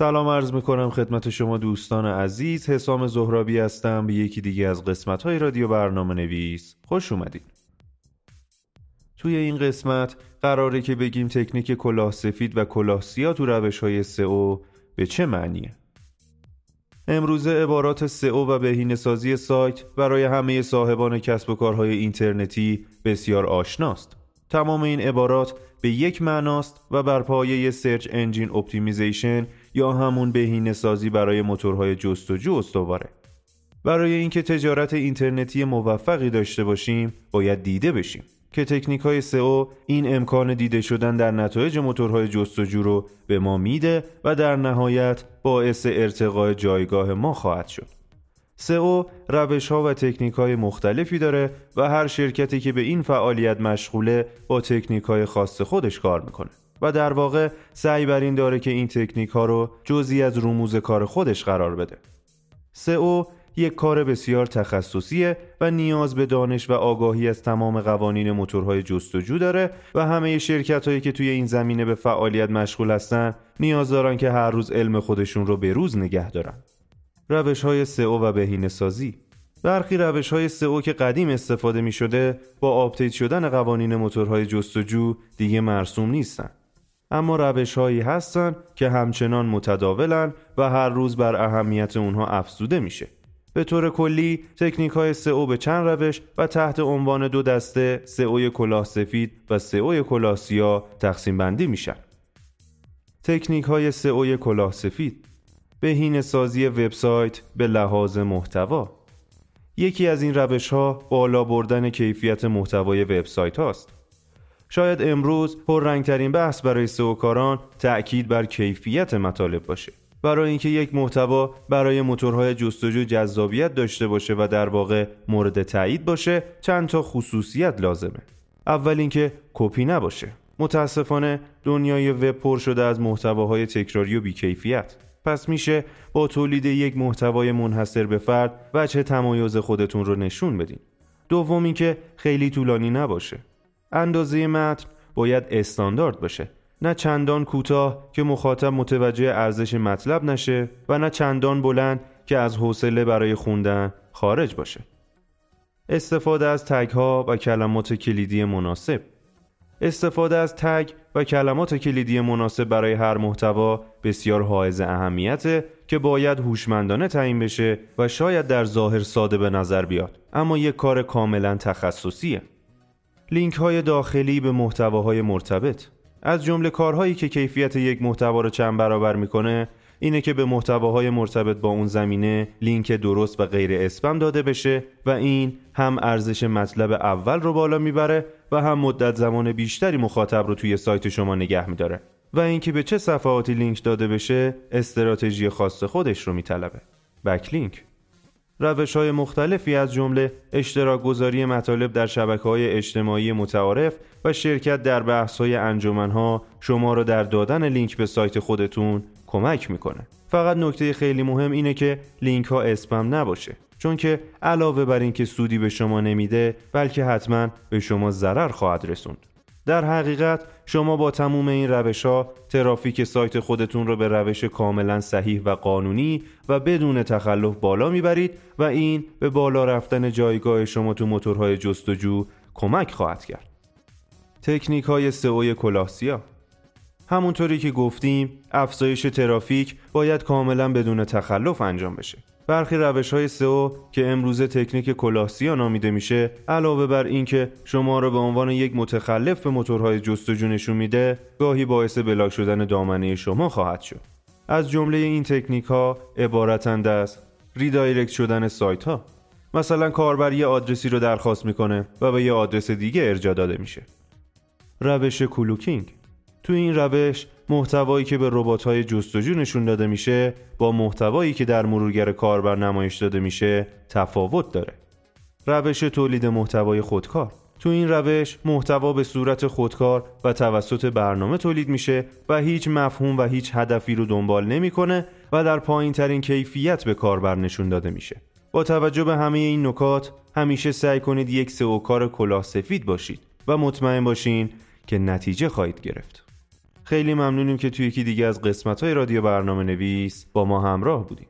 سلام عرض می‌کنم خدمت شما دوستان عزیز. حسام زهرابی هستم به یکی دیگه از قسمت های رادیو برنامه نویس خوش اومدید. توی این قسمت قراره که بگیم تکنیک کلاه سفید و کلاه سیاه تو روش های سئو به چه معنیه؟ امروزه عبارات سئو و بهینه سازی سایت برای همه صاحبان کسب و کارهای اینترنتی بسیار آشناست. تمام این عبارات به یک معناست و بر پایه search engine optimization یا همون بهینه سازی برای موتورهای جستجو استواره. برای اینکه تجارت اینترنتی موفقی داشته باشیم باید دیده بشیم که تکنیک های سئو این امکان دیده شدن در نتایج موتورهای جستجو رو به ما میده و در نهایت باعث ارتقاء جایگاه ما خواهد شد. سئو روش ها و تکنیک های مختلفی داره و هر شرکتی که به این فعالیت مشغوله با تکنیک های خاص خودش کار می‌کنه و در واقع سعی بر این داره که این تکنیک ها رو جزی از رموز کار خودش قرار بده. سئو یک کار بسیار تخصصیه و نیاز به دانش و آگاهی از تمام قوانین موتورهای جستجو داره و همه شرکت هایی که توی این زمینه به فعالیت مشغول هستن نیاز دارن که هر روز علم خودشون رو به روز نگه دارن. روش های سئو و بهینه سازی برخی روش های سئو که قدیم استفاده می شده با آپدیت شدن قوانین موتورهای جستجو دیگه مرسوم نیستن اما روش هایی هستن که همچنان متداولن و هر روز بر اهمیت اونها افزوده میشه. به طور کلی تکنیک های سئو به چند روش و تحت عنوان دو دسته سئو کلاه سفید و سئو کلاه سیاه تقسیم بندی میشن. تکنیک های سئو کلاه سفید بهین سازی وبسایت به لحاظ محتوا. یکی از این روش ها بالا بردن کیفیت محتوای وبسایت هاست. شاید امروز پررنگترین بحث برای سئوکاران تأکید بر کیفیت مطالب باشه. برای اینکه یک محتوا برای موتورهای جستجو جذابیت داشته باشه و در واقع مورد تایید باشه چند تا خصوصیت لازمه. اول اینکه کپی نباشه. متاسفانه دنیای وب پر شده از محتواهای تکراری و بیکیفیت. پس میشه با تولید یک محتوای منحصر به فرد وجه تمایز خودتون رو نشون بدین. دوم اینکه خیلی طولانی نباشه. اندازه متن باید استاندارد باشه. نه چندان کوتاه که مخاطب متوجه ارزش مطلب نشه و نه چندان بلند که از حوصله برای خوندن خارج باشه. استفاده از تگ ها و کلمات کلیدی مناسب. استفاده از تگ و کلمات کلیدی مناسب برای هر محتوا بسیار حائز اهمیته که باید هوشمندانه تعیین بشه و شاید در ظاهر ساده به نظر بیاد. اما یک کار کاملا تخصصیه. لینک های داخلی به محتواهای مرتبط. از جمله کارهایی که کیفیت یک محتوا رو چند برابر می‌کنه اینه که به محتواهای مرتبط با اون زمینه لینک درست و غیر اسپم داده بشه و این هم ارزش مطلب اول رو بالا می‌بره و هم مدت زمان بیشتری مخاطب رو توی سایت شما نگه میداره. و اینکه به چه صفحاتی لینک داده بشه استراتژی خاص خودش رو میطلبه. بکلینک روش های مختلفی از جمله اشتراک گذاری مطالب در شبکه های اجتماعی متعارف و شرکت در بحث های انجمن ها شما را در دادن لینک به سایت خودتون کمک می‌کنه. فقط نکته خیلی مهم اینه که لینک ها اسپم نباشه چون که علاوه بر اینکه سودی به شما نمیده بلکه حتما به شما ضرر خواهد رسوند. در حقیقت شما با تموم این روش ها ترافیک سایت خودتون رو به روش کاملا صحیح و قانونی و بدون تخلف بالا می‌برید و این به بالا رفتن جایگاه شما تو موتورهای جستجو کمک خواهد کرد. تکنیک های سئو کلاسیا همونطوری که گفتیم افزایش ترافیک باید کاملا بدون تخلف انجام بشه برخی روش های سئو که امروزه تکنیک کلاسیا نامیده میشه علاوه بر اینکه شما را به عنوان یک متخلف به موتورهای جستجو نشون میده گاهی باعث بلاک شدن دامنه شما خواهد شد. از جمله این تکنیک ها عبارتند از redirect شدن سایت ها مثلا کاربر یه آدرسی رو درخواست می‌کنه و به یه آدرس دیگه ارجاع داده میشه. روش cloaking. تو این روش محتوایی که به های جستجو نشون داده میشه با محتوایی که در مرورگر کاربر نمایش داده میشه تفاوت داره. روش تولید محتوای خودکار تو این روش محتوا به صورت خودکار و توسط برنامه تولید میشه و هیچ مفهوم و هیچ هدفی رو دنبال نمی‌کنه و در پایین ترین کیفیت به کاربر نشون داده میشه. با توجه به همه این نکات همیشه سعی کنید یک سئو کار کلاه سفید باشید و مطمئن باشین که نتیجه خواهید گرفت. خیلی ممنونیم که توی یکی دیگه از قسمت های رادیو برنامه نویس با ما همراه بودیم